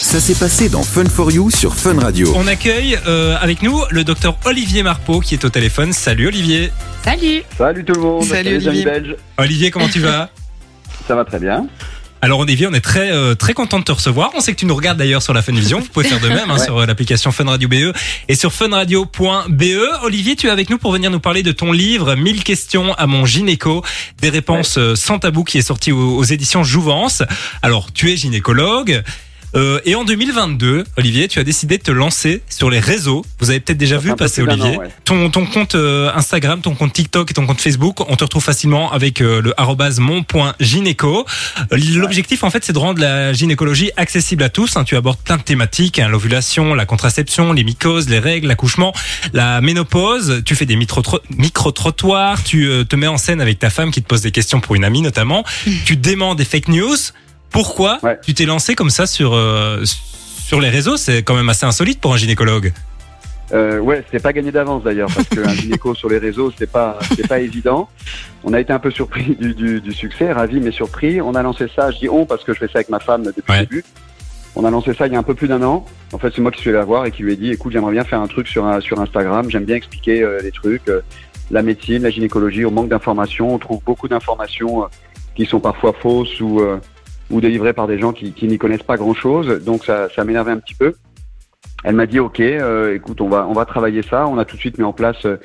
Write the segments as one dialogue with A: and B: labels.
A: Ça s'est passé dans Fun for You sur Fun Radio.
B: On accueille euh, avec nous le docteur Olivier Marpeau qui est au téléphone. Salut Olivier.
C: Salut
D: Salut tout le monde.
C: Salut,
D: amis
C: Olivier.
D: belges.
B: Olivier, comment tu vas
D: Ça va très bien.
B: Alors Olivier, on est très euh, très content de te recevoir. On sait que tu nous regardes d'ailleurs sur la Funvision. Vous pouvez faire de même hein,
D: Ouais.
B: sur euh, l'application Fun Radio BE et sur funradio.be. Olivier, tu es avec nous pour venir nous parler de ton livre 1000 questions à mon gynéco, des réponses euh, sans tabou qui est sorti aux, aux éditions Jouvence. Alors, tu es gynécologue. Euh, et en 2022, Olivier, tu as décidé de te lancer sur les réseaux. Vous avez peut-être déjà
D: Ça
B: vu passer Olivier.
D: an, ouais.
B: Ton, ton compte euh, Instagram, ton compte TikTok et ton compte Facebook, on te retrouve facilement avec euh, le arrobase mon.gynéco. L'objectif, en fait, c'est de rendre la gynécologie accessible à tous. hein. Tu abordes plein de thématiques, hein, l'ovulation, la contraception, les mycoses, les règles, l'accouchement, la ménopause. Tu fais des micro- micro-trottoirs, tu euh, te mets en scène avec ta femme qui te pose des questions pour une amie notamment. tu déments des fake news. Pourquoi
D: Ouais.
B: tu t'es lancé comme ça sur, euh, sur les réseaux? C'est quand même assez insolite pour un gynécologue.
D: Euh, ouais, c'était pas gagné d'avance d'ailleurs parce qu'un gynéco sur les réseaux, c'est pas, c'est pas évident. On a été un peu surpris du, du, du succès, ravi mais surpris. On a lancé ça, je dis on parce que je fais ça avec ma femme depuis
B: Ouais.
D: le début. On a lancé ça il y a un peu plus d'un an. En fait, c'est moi qui suis allé la voir et qui lui ai dit, écoute, j'aimerais bien faire un truc sur un, sur Instagram. J'aime bien expliquer euh, les trucs, euh, la médecine, la gynécologie. On manque d'informations. On trouve beaucoup d'informations euh, qui sont parfois fausses ou ou délivrées par des gens qui, qui n'y connaissent pas grand chose. Donc ça, ça m'énervait un petit peu. Elle m'a dit ok, euh, écoute, on va on va travailler ça. On a tout de suite mis en place euh,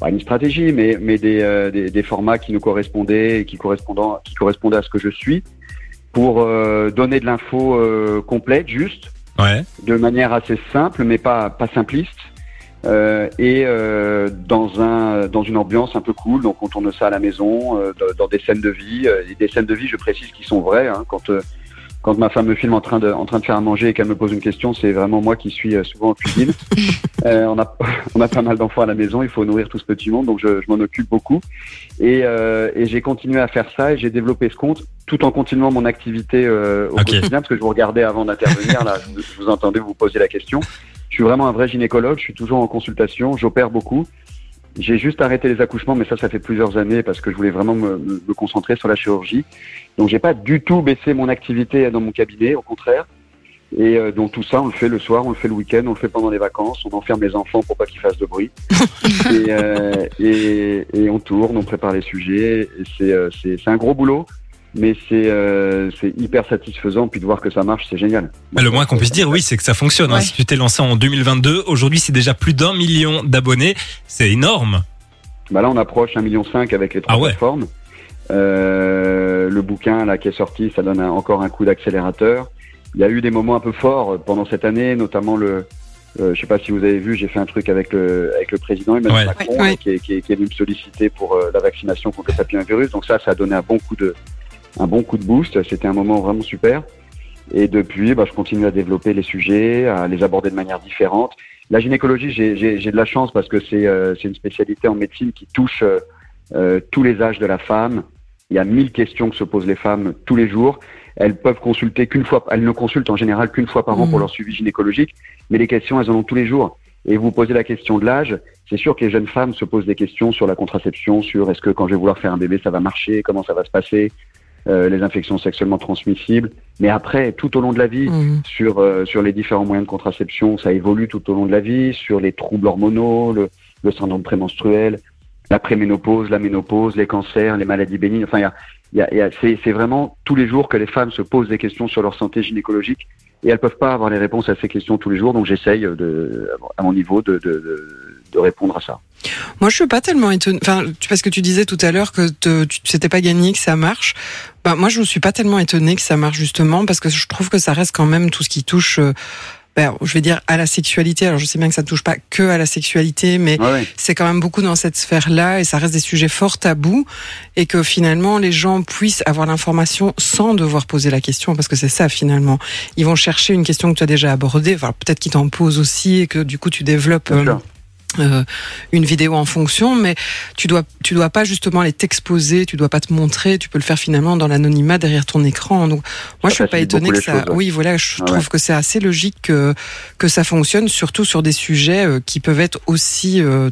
D: pas une stratégie, mais mais des, euh, des des formats qui nous correspondaient et qui correspondant qui correspondaient à ce que je suis pour euh, donner de l'info euh, complète, juste,
B: Ouais.
D: de manière assez simple, mais pas pas simpliste. Euh, et euh, dans un dans une ambiance un peu cool, donc on tourne ça à la maison, euh, dans, des scènes de vie, et des scènes de vie, je précise, qui sont vraies. Hein, quand quand ma femme me filme en train de en train de faire à manger et qu'elle me pose une question, c'est vraiment moi qui suis euh, souvent en cuisine. Euh, on a on a pas mal d'enfants à la maison, il faut nourrir tout ce petit monde, donc je, je m'en occupe beaucoup. Et, euh, et j'ai continué à faire ça et j'ai développé ce compte tout en continuant mon activité euh, au quotidien parce que je vous regardais avant d'intervenir là, je, je vous entendais vous poser la question. Je suis vraiment un vrai gynécologue, je suis toujours en consultation, j'opère beaucoup. J'ai juste arrêté les accouchements, mais ça, ça fait plusieurs années parce que je voulais vraiment me, me- concentrer sur la chirurgie. Donc, j'ai pas du tout baissé mon activité dans mon cabinet, au contraire. Et euh, donc tout ça, on le fait le soir, on le fait le week-end, on le fait pendant les vacances, on enferme les enfants pour pas qu'ils fassent de bruit. et, euh, et, et on tourne, on prépare les sujets. Et c'est euh, un gros boulot, mais c'est euh, c'est hyper satisfaisant. Puis de voir que ça marche, c'est génial.
B: Bah, le moins qu'on puisse dire, oui, c'est que ça fonctionne. hein. Si tu t'es lancé en 2022, aujourd'hui c'est déjà plus d'un million d'abonnés. C'est énorme.
D: Bah là, on approche 1,5 million avec les trois
B: Ah ouais.
D: plateformes. Euh, le bouquin là qui est sorti, ça donne un- encore un coup d'accélérateur. Il y a eu des moments un peu forts pendant cette année, notamment le. Euh, je sais pas si vous avez vu, j'ai fait un truc avec le avec le président Emmanuel
B: Ouais.
D: Macron
C: Ouais, ouais.
D: Qui, est, qui, est, qui est venu me solliciter pour euh, la vaccination contre le papillomavirus. Donc ça, ça a donné un bon coup de un bon coup de boost. C'était un moment vraiment super. Et depuis, bah, je continue à développer les sujets, à les aborder de manière différente. La gynécologie, j'ai- de la chance parce que c'est euh, une spécialité en médecine qui touche euh, euh, tous les âges de la femme. Il y a mille questions que se posent les femmes tous les jours. Elles peuvent consulter qu'une fois, elles ne consultent en général qu'une fois par an pour leur suivi gynécologique, mais les questions, elles en ont tous les jours. Et vous posez la question de l'âge, c'est sûr que les jeunes femmes se posent des questions sur la contraception, sur est-ce que quand je vais vouloir faire un bébé, ça va marcher, comment ça va se passer, euh, les infections sexuellement transmissibles. Mais après, tout au long de la vie,
C: Mhm.
D: sur euh, sur les différents moyens de contraception, ça évolue tout au long de la vie, sur les troubles hormonaux, le, le syndrome prémenstruel, la préménopause, la ménopause, les cancers, les maladies bénignes. Enfin, y a, il y a, il y a- c'est c'est vraiment tous les jours que les femmes se posent des questions sur leur santé gynécologique et elles peuvent pas avoir les réponses à ces questions tous les jours. Donc j'essaye de à mon niveau de, de, de, de répondre à ça.
C: Moi, je suis pas tellement étonnée. Enfin, parce que tu disais tout à l'heure que te- tu c'était pas gagné, que ça marche. Ben, moi, je ne suis pas tellement étonnée que ça marche justement parce que je trouve que ça reste quand même tout ce qui touche. euh, ben, je vais dire à la sexualité. Alors, je sais bien que ça ne touche pas que à la sexualité, mais c'est quand même beaucoup dans cette sphère-là et ça reste des sujets fort tabous et que finalement les gens puissent avoir l'information sans devoir poser la question parce que c'est ça finalement. Ils vont chercher une question que tu as déjà abordée, enfin, peut-être qu'ils t'en posent aussi et que du coup tu développes euh. Euh, une vidéo en fonction, mais tu dois tu dois pas justement aller t'exposer, tu dois pas te montrer, tu peux le faire finalement dans l'anonymat derrière ton écran. Donc moi
D: Ça
C: je suis pas étonnée que ça.
D: choses.
C: Oui voilà, je
D: Ah
C: trouve
D: ouais.
C: que c'est assez logique que que ça fonctionne, surtout sur des sujets euh, qui peuvent être aussi euh,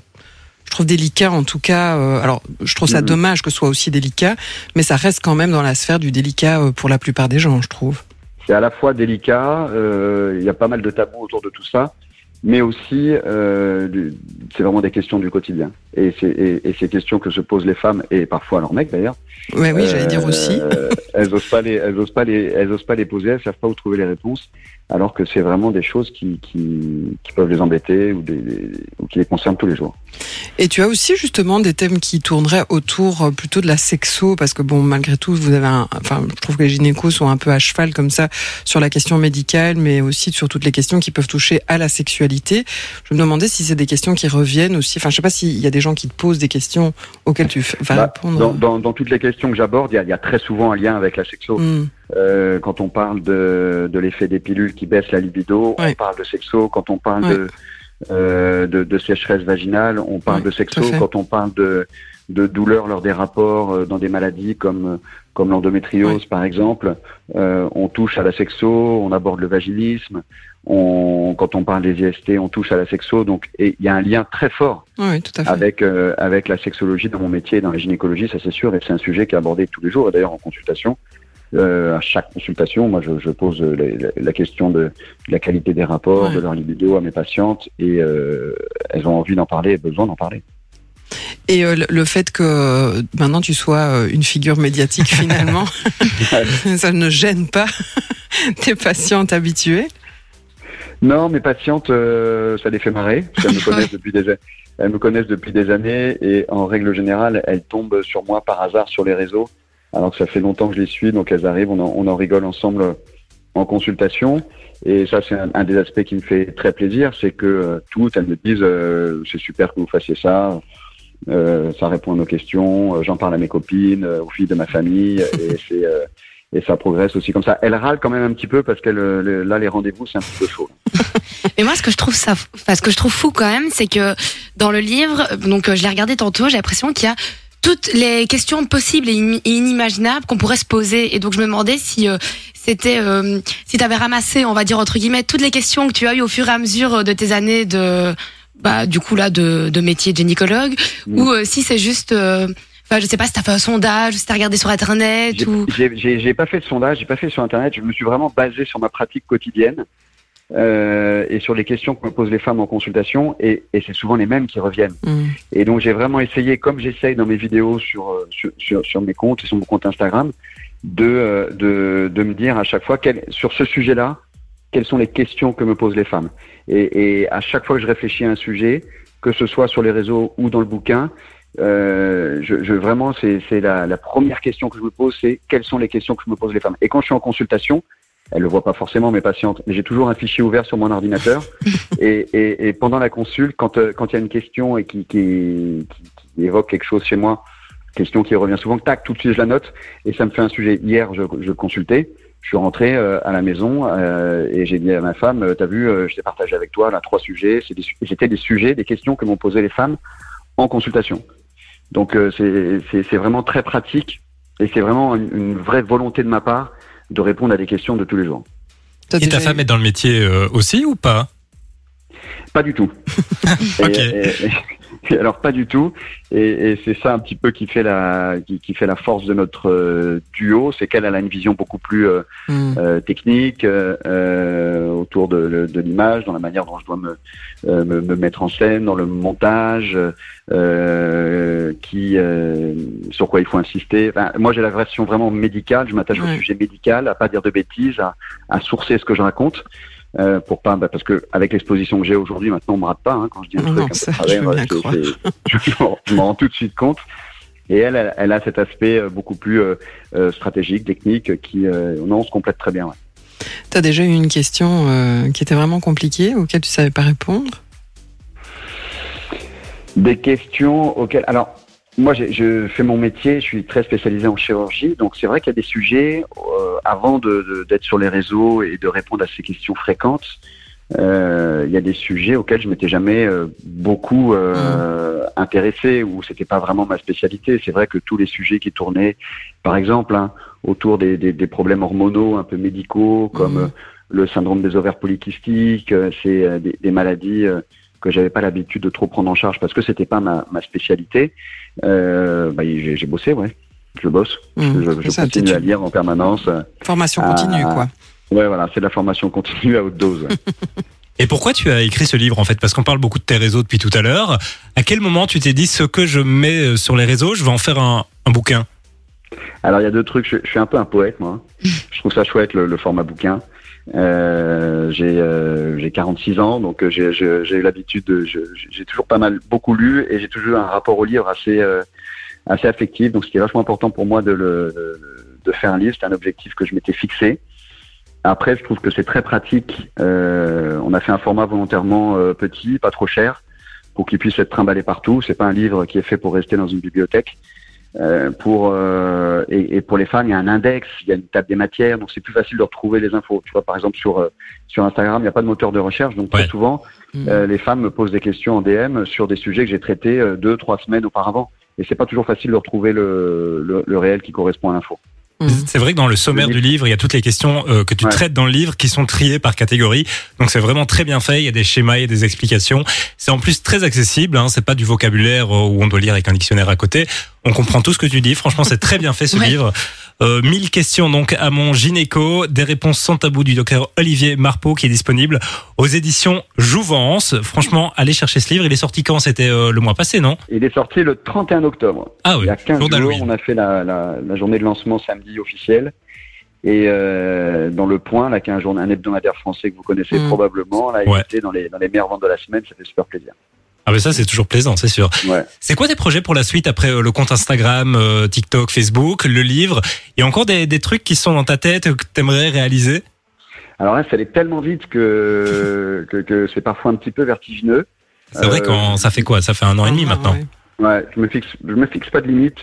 C: je trouve délicat en tout cas. euh, alors, je trouve ça
D: Mhm.
C: dommage que ce soit aussi délicat, mais ça reste quand même dans la sphère du délicat euh, pour la plupart des gens, je trouve.
D: c'est à la fois délicat, euh, il y a pas mal de tabous autour de tout ça, mais aussi euh, c'est vraiment des questions du quotidien. Et, c'est, et, et ces questions que se posent les femmes et parfois leurs mecs d'ailleurs.
C: Ouais, oui, j'allais dire
D: euh,
C: aussi.
D: elles osent pas les, elles osent pas les, elles osent pas les poser, elles savent pas où trouver les réponses, alors que c'est vraiment des choses qui, qui, qui peuvent les embêter ou, des, ou qui les concernent tous les jours.
C: Et tu as aussi justement des thèmes qui tourneraient autour euh, plutôt de la sexo, parce que bon, malgré tout, vous avez un, enfin, je trouve que les gynécos sont un peu à cheval comme ça sur la question médicale, mais aussi sur toutes les questions qui peuvent toucher à la sexualité. Je me demandais si c'est des questions qui reviennent aussi. Enfin, je sais pas s'il y a des gens qui te posent des questions auxquelles tu vas
D: Bah,
C: répondre.
D: Dans, dans, dans toutes les questions que j'aborde, il y a, il y a très souvent un lien avec la sexo.
C: Hmm.
D: Euh, quand on parle de, de l'effet des pilules qui baissent la libido, on parle de sexo. Quand on parle de, euh, de, de sécheresse vaginale, on parle de sexo. Quand on parle de, de douleurs lors des rapports euh, dans des maladies comme, comme l'endométriose, par exemple, euh, on touche à la sexo, on aborde le vaginisme. On, quand on parle des IST, on touche à la sexo. Donc, il y a un lien très fort
C: Oui, tout à fait.
D: avec euh, avec la sexologie dans mon métier, et dans la gynécologie, ça c'est sûr, et c'est un sujet qui est abordé tous les jours, et d'ailleurs en consultation. Euh, à chaque consultation, moi je, je pose euh, la, la- la question de, de la qualité des rapports,
C: Ouais.
D: de leur libido à mes patientes, et euh, elles ont envie d'en parler et besoin d'en parler.
C: Et euh, le- fait que euh, maintenant tu sois euh, une figure médiatique finalement, ça ne gêne pas tes patientes habituées?
D: Non, mes patientes, euh, ça les fait marrer, parce qu'elles me connaissent depuis des elles me connaissent depuis des années, et en règle générale, elles tombent sur moi par hasard sur les réseaux, alors que ça fait longtemps que je les suis, donc elles arrivent, on en, on en rigole ensemble en consultation. Et ça, c'est un, un des aspects qui me fait très plaisir, c'est que euh, toutes, elles me disent, euh, c'est super que vous fassiez ça, euh, ça répond à nos questions, euh, j'en parle à mes copines, euh, aux filles de ma famille, et c'est et ça progresse aussi comme ça. Elles râlent quand même un petit peu parce que le- là, les rendez-vous, c'est un petit peu chaud.
E: Mais moi, ce que je trouve ça, enfin, ce que je trouve fou quand même, c'est que dans le livre, donc je l'ai regardé tantôt, j'ai l'impression qu'il y a toutes les questions possibles et im- et inimaginables qu'on pourrait se poser. Et donc je me demandais si euh, c'était, euh, si tu avais ramassé, on va dire entre guillemets, toutes les questions que tu as eues au fur et à mesure de tes années de, bah, du coup là, de, de métier de gynécologue,
D: Mm.
E: ou euh, si c'est juste, euh, enfin, je sais pas si t'as fait un sondage, si t'as regardé sur internet
D: J'ai-
E: ou.
D: J'ai j'ai- j'ai pas fait de sondage, j'ai pas fait sur internet. Je me suis vraiment basé sur ma pratique quotidienne euh, et sur les questions que me posent les femmes en consultation, et, et c'est souvent les mêmes qui reviennent.
C: Hmm.
D: Et donc j'ai vraiment essayé, comme j'essaye dans mes vidéos sur, euh, sur, sur, sur mes comptes et sur mon compte Instagram, de, euh, de, de me dire à chaque fois quel, sur ce sujet-là, quelles sont les questions que me posent les femmes. Et, et à chaque fois que je réfléchis à un sujet, que ce soit sur les réseaux ou dans le bouquin, euh, je, je vraiment c'est la, la première question que je me pose, c'est quelles sont les questions que je me pose les femmes. Et quand je suis en consultation, elles le voient pas forcément mes patientes, mais j'ai toujours un fichier ouvert sur mon ordinateur. et, et, et pendant la consulte, quand euh, quand il y a une question et qui, qui, qui, qui évoque quelque chose chez moi, question qui revient souvent, tac, tout de suite je la note et ça me fait un sujet. Hier, je, je consultais. Je suis rentré euh, à la maison euh, et j'ai dit à ma femme, euh, t'as vu, euh, je t'ai partagé avec toi là trois sujets. C'est des su- C'était des sujets, des questions que m'ont posé les femmes en consultation. Donc euh, c'est- vraiment très pratique et c'est vraiment une, une vraie volonté de ma part de répondre à des questions de tous les jours.
B: Et ta femme est dans le métier euh, aussi ou pas?
D: Pas du tout. Et- alors pas du tout. Et, et c'est ça un petit peu qui fait la qui, qui fait la force de notre euh, duo, c'est qu'elle elle a une vision beaucoup plus euh,
C: Hmm.
D: euh, technique euh, euh, autour de, de l'image, dans la manière dont je dois me, euh, me, me mettre en scène, dans le montage, euh, qui euh, sur quoi il faut insister. Enfin, moi, j'ai la version vraiment médicale. Je m'attache au sujet médical, à pas dire de bêtises, à, à sourcer ce que je raconte. Euh, pour pas, bah, parce que avec l'exposition que j'ai aujourd'hui, maintenant on me rate pas hein, quand je dis un
C: Non,
D: truc
C: ça,
D: travers,
C: je
D: c'est- je m'en- rends tout de suite compte. Et elle, elle, elle a cet aspect euh, beaucoup plus euh, stratégique, technique, qui non, on se complète très bien. ouais.
C: T'as déjà eu une question qui était vraiment compliquée, auquel tu savais pas répondre?
D: Des questions auxquelles. Alors, moi, je fais mon métier, je suis très spécialisé en chirurgie, donc c'est vrai qu'il y a des sujets, euh, avant de- de- d'être sur les réseaux et de répondre à ces questions fréquentes, euh, il y a des sujets auxquels je m'étais jamais euh, beaucoup euh, intéressé ou c'était pas vraiment ma spécialité. C'est vrai que tous les sujets qui tournaient, par exemple, hein, autour des, des, des problèmes hormonaux un peu médicaux, comme
C: Mhm.
D: euh, le syndrome des ovaires polykystiques, euh, c'est euh, des, des maladies euh, que j'avais pas l'habitude de trop prendre en charge parce que c'était pas ma, ma spécialité. Euh, bah, j'ai j'ai bossé, ouais. Je bosse.
C: Hmm.
D: Je, je
C: Ça,
D: continue à lire en permanence. euh,
C: Formation continue,
D: ah,
C: quoi.
D: Ouais, voilà, c'est de la formation continue à haute dose.
B: Et pourquoi tu as écrit ce livre en fait? Parce qu'on parle beaucoup de tes réseaux depuis tout à l'heure. À quel moment tu t'es dit ce que je mets euh, sur les réseaux, je vais en faire un, un bouquin?
D: Alors il y a deux trucs. Je, je suis un peu un poète moi. Je trouve ça chouette le, le format bouquin. Euh, j'ai euh, j'ai 46 ans, donc euh, j'ai eu l'habitude de j'ai toujours pas mal beaucoup lu et j'ai toujours un rapport au livre assez euh, assez affectif. Donc c'était vachement important pour moi de le de, faire un livre. C'était un objectif que je m'étais fixé. Après, je trouve que c'est très pratique. Euh, on a fait un format volontairement euh, petit, pas trop cher, pour qu'il puisse être trimballé partout. C'est pas un livre qui est fait pour rester dans une bibliothèque. Euh, pour euh, et, et pour les femmes, il y a un index, il y a une table des matières, donc c'est plus facile de retrouver les infos. Tu vois, par exemple sur euh, sur Instagram, il n'y a pas de moteur de recherche, donc très souvent
C: Mm.
D: euh, les femmes me posent des questions en DM sur des sujets que j'ai traités deux, trois semaines auparavant. Et c'est pas toujours facile de retrouver le, le, le réel qui correspond à l'info.
C: Mhm.
B: C'est vrai que dans le sommaire du livre, il y a toutes les questions euh, que tu
D: Ouais.
B: traites dans le livre qui sont triées par catégorie. Donc c'est vraiment très bien fait. Il y a des schémas, il y a des explications. C'est en plus très accessible. Hein. C'est pas du vocabulaire euh, où on doit lire avec un dictionnaire à côté. On comprend tout ce que tu dis. Franchement, c'est très bien fait ce
E: Ouais.
B: livre. Euh, 1000 questions donc à mon gynéco, des réponses sans tabou du docteur Olivier Marpeau qui est disponible aux éditions Jouvence. Franchement, allez chercher ce livre. Il est sorti quand? C'était euh, le mois passé, non?
D: Il est sorti le 31 octobre.
B: Ah
D: Il
B: oui,
D: y a 15
B: jour
D: jours, on a fait la, la, la journée de lancement samedi officielle. Et euh, dans le Point, là, qui est un, journal, un hebdomadaire français que vous connaissez
C: Mm.
D: probablement, là, il
B: Ouais.
D: était dans les, dans les meilleures ventes de la semaine, ça fait super plaisir.
B: Ah mais ça c'est toujours plaisant, c'est sûr.
D: Ouais.
B: C'est quoi tes projets pour la suite après euh, le compte Instagram, euh, TikTok, Facebook, le livre? Il y a encore des, des trucs qui sont dans ta tête euh, que t'aimerais réaliser?
D: Alors là, ça allait tellement vite que, que, que c'est parfois un petit peu vertigineux.
B: C'est vrai
D: Euh,
B: quand ça fait quoi? Ça fait un an et demi
C: Ah,
B: maintenant.
C: ouais.
D: Ouais, je me fixe, je me fixe pas de limite.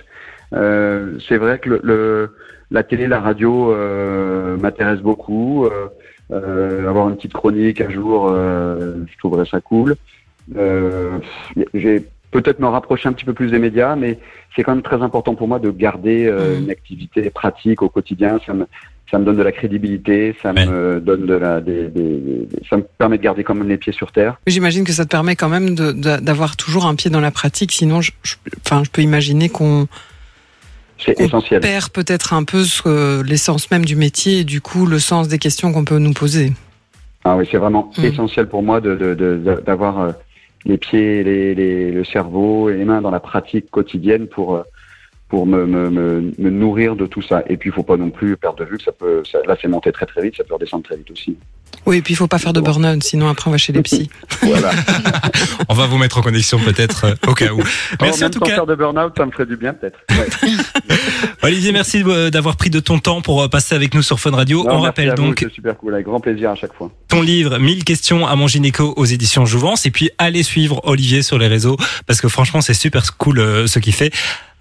D: Euh, c'est vrai que le, le- la télé, la radio euh, m'intéresse beaucoup. Euh, euh, avoir une petite chronique un jour, euh, je trouverais ça cool. Euh, j'ai peut-être me rapprocher un petit peu plus des médias, mais c'est quand même très important pour moi de garder euh,
C: Mhm.
D: une activité pratique au quotidien. Ça me, ça me donne de la crédibilité, ça
B: Ouais.
D: me donne de la, des, des- des- ça me permet de garder quand même les pieds sur terre.
C: J'imagine que ça te permet quand même d'avoir toujours un pied dans la pratique. Sinon, je, je- enfin, je peux imaginer qu'on perd peut-être un peu ce- l'essence même du métier et du coup le sens des questions qu'on peut nous poser.
D: Ah oui, c'est vraiment
C: Mm.
D: essentiel pour moi de, de, de- d'avoir euh, les pieds, les, les, le cerveau et les mains dans la pratique quotidienne pour euh, pour me, me, me, me nourrir de tout ça. Et puis, il faut pas non plus perdre de vue que ça peut, ça, là, c'est monté très très vite, ça peut redescendre très vite aussi.
C: Oui, et puis il faut pas faire de burn-out, sinon après on va chez les psys.
D: Voilà.
B: On va vous mettre en connexion peut-être euh, au cas où. Merci
D: Oh,
B: en
D: même
B: tout
D: sans
B: cas.
D: faire de burn-out, ça me ferait du bien peut-être. Ouais.
B: Olivier, merci euh, d'avoir pris de ton temps pour euh, passer avec nous sur Fun Radio.
D: Non,
B: On rappelle donc
D: c'est super cool, avec grand plaisir à chaque fois.
B: ton livre 1000 questions à mon gynéco aux éditions Jouvence et puis allez suivre Olivier sur les réseaux parce que franchement c'est super cool euh, ce qu'il fait.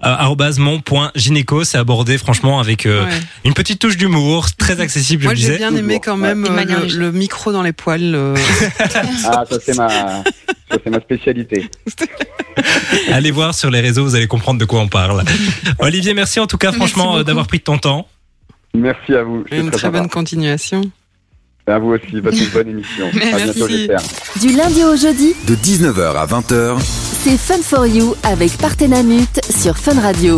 B: Euh, mon.gynéco, c'est abordé franchement avec euh,
C: Ouais.
B: une petite touche d'humour, très accessible, je
C: Moi
B: le
C: j'ai
B: disais.
C: bien aimé quand même euh, le, le micro dans les poils. euh.
D: Ah, ça c'est ma, ça c'est ma spécialité.
B: Allez voir sur les réseaux, vous allez comprendre de quoi on parle. Olivier, merci en tout cas
E: Merci
B: franchement d'avoir pris de ton temps.
D: Merci à vous.
C: Une très bonne continuation.
D: À vous aussi, passez une bonne émission. À
C: Merci.
D: bientôt, j'espère.
F: Du lundi au jeudi,
A: De 19h à 20h,
F: c'est Fun for You avec Partenamut sur Fun Radio.